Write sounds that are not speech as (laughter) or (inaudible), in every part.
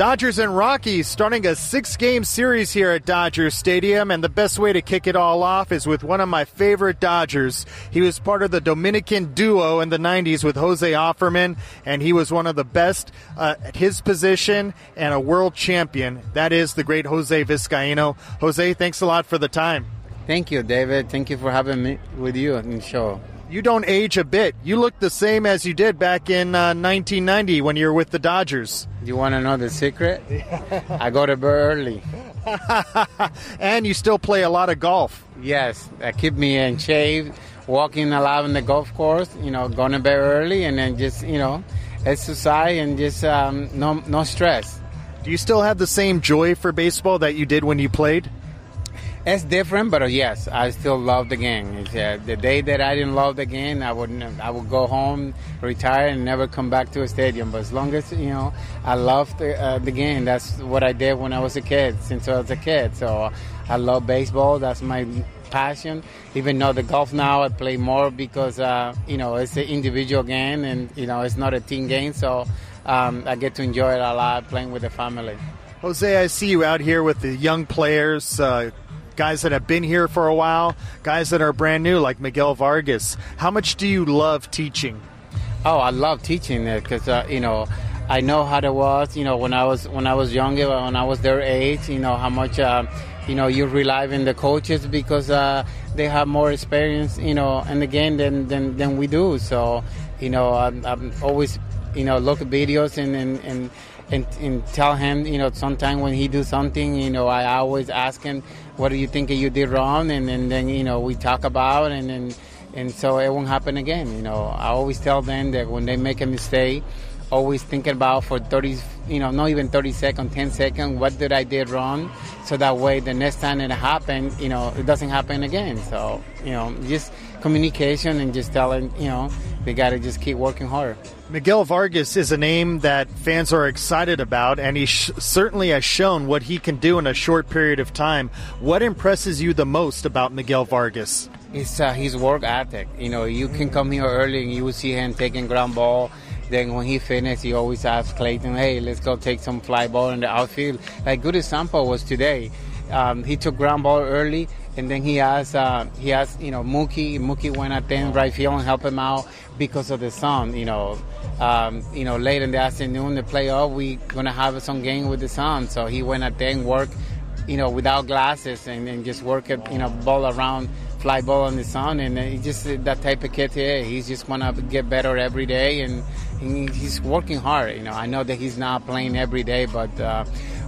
Dodgers and Rockies starting a six game series here at Dodger Stadium, and the best way to kick it all off is with one of my favorite Dodgers. He was part of the Dominican duo in the 90s with Jose Offerman, and he was one of the best uh, at his position and a world champion. That is the great Jose Vizcaino. Jose, thanks a lot for the time. Thank you, David. Thank you for having me with you on the show. You don't age a bit. You look the same as you did back in uh, 1990 when you were with the Dodgers. You want to know the secret? I go to bed early. (laughs) and you still play a lot of golf. Yes, that keep me in shape, walking a lot on the golf course, you know, going to bed early and then just, you know, exercise and just um, no, no stress. Do you still have the same joy for baseball that you did when you played? It's different, but uh, yes, I still love the game. Uh, the day that I didn't love the game, I would I would go home, retire, and never come back to a stadium. But as long as you know, I love the, uh, the game. That's what I did when I was a kid. Since I was a kid, so I love baseball. That's my passion. Even though the golf now, I play more because uh, you know it's an individual game, and you know it's not a team game. So um, I get to enjoy it a lot playing with the family. Jose, I see you out here with the young players, uh, guys that have been here for a while, guys that are brand new, like Miguel Vargas. How much do you love teaching? Oh, I love teaching because uh, you know I know how it was. You know when I was when I was younger, when I was their age. You know how much. Uh, you know, you rely on the coaches because uh, they have more experience, you know, in the game than, than, than we do. So, you know, I'm, I'm always, you know, look at videos and, and, and and, and tell him, you know, sometime when he do something, you know, I always ask him, what do you think you did wrong? And, and then, you know, we talk about and then, and so it won't happen again. You know, I always tell them that when they make a mistake, always thinking about for 30, you know, not even 30 seconds, 10 seconds, what did I did wrong? So that way the next time it happens, you know, it doesn't happen again. So, you know, just communication and just telling, you know, they got to just keep working hard. Miguel Vargas is a name that fans are excited about, and he sh- certainly has shown what he can do in a short period of time. What impresses you the most about Miguel Vargas? It's uh, his work ethic. You know, you can come here early and you will see him taking ground ball. Then when he finishes, he always asks Clayton, "Hey, let's go take some fly ball in the outfield." Like good example was today. Um, he took ground ball early, and then he asked, uh, he has you know Mookie. Mookie went at then right field and help him out because of the sun. You know, um, you know, late in the afternoon, the playoff, we gonna have some game with the sun. So he went there and worked, you know, without glasses and, and just work it, you know, ball around, fly ball in the sun. And he just that type of kid here. He's just wanna get better every day, and he's working hard. You know, I know that he's not playing every day, but. Uh,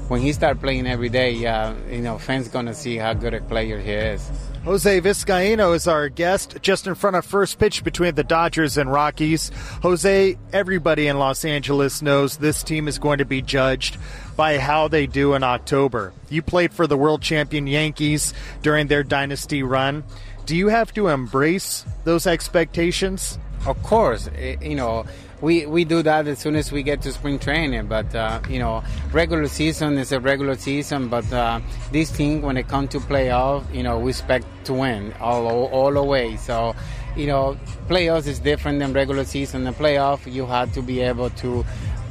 when he start playing every day, uh, you know, fans gonna see how good a player he is. Jose Vizcaino is our guest, just in front of first pitch between the Dodgers and Rockies. Jose, everybody in Los Angeles knows this team is going to be judged by how they do in October. You played for the world champion Yankees during their dynasty run. Do you have to embrace those expectations? Of course, you know, we, we do that as soon as we get to spring training. But uh, you know, regular season is a regular season. But uh, this team, when it comes to playoff, you know, we expect to win all all the way. So, you know, playoffs is different than regular season. The playoff, you have to be able to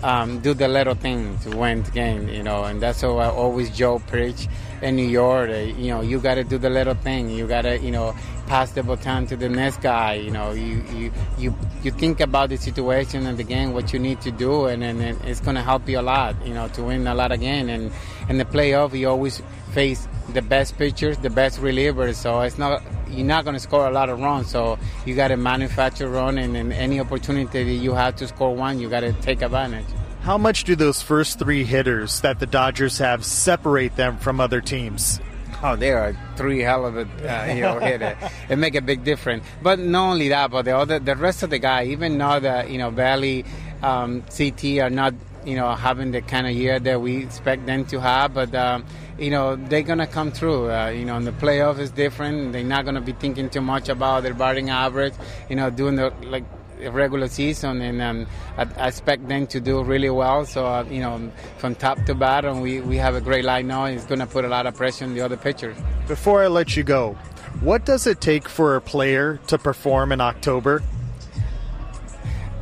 um, do the little thing to win the game. You know, and that's what I always Joe preach in New York. You know, you got to do the little thing. You got to, you know, pass the baton to the next guy. You know, you you you, you think about the situation and the game, what you need to do, and then it's going to help you a lot. You know, to win a lot again. And in the playoff, you always face the best pitchers, the best relievers. So it's not you're not going to score a lot of runs. So you got to manufacture run, and, and any opportunity that you have to score one, you got to take advantage. How much do those first three hitters that the Dodgers have separate them from other teams? Oh, they are three hell of a uh, you know (laughs) hitter. It make a big difference. But not only that, but the other the rest of the guy, even now the you know Bailey, um, CT are not you know having the kind of year that we expect them to have, but. Um, you know they're gonna come through. Uh, you know, in the playoff is different. They're not gonna be thinking too much about their batting average. You know, doing the like regular season, and um, I, I, expect them to do really well. So uh, you know, from top to bottom, we, we have a great line now. It's going to put a lot of pressure on the other pitchers. Before I let you go, what does it take for a player to perform in October?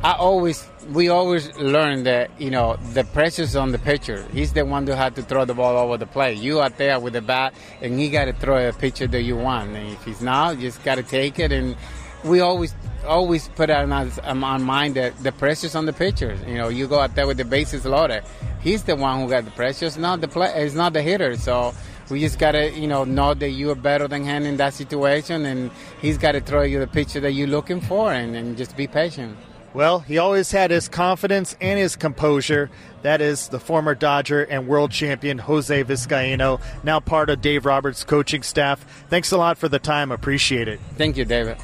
I always we always learn that you know the pressure's on the pitcher. He's the one who had to throw the ball over the plate. You are there with the bat, and he got to throw a pitcher that you want. And if he's not, you just got to take it. And we always always put on our, mind that the pressure's on the pitcher. You know, you go out there with the bases loaded. He's the one who got the pressure. It's not the play. It's not the hitter. So we just gotta, you know, know that you are better than him in that situation, and he's got to throw you the pitcher that you're looking for, and, and just be patient. Well, he always had his confidence and his composure. That is the former Dodger and world champion Jose Vizcaino, now part of Dave Roberts' coaching staff. Thanks a lot for the time. Appreciate it. Thank you, David.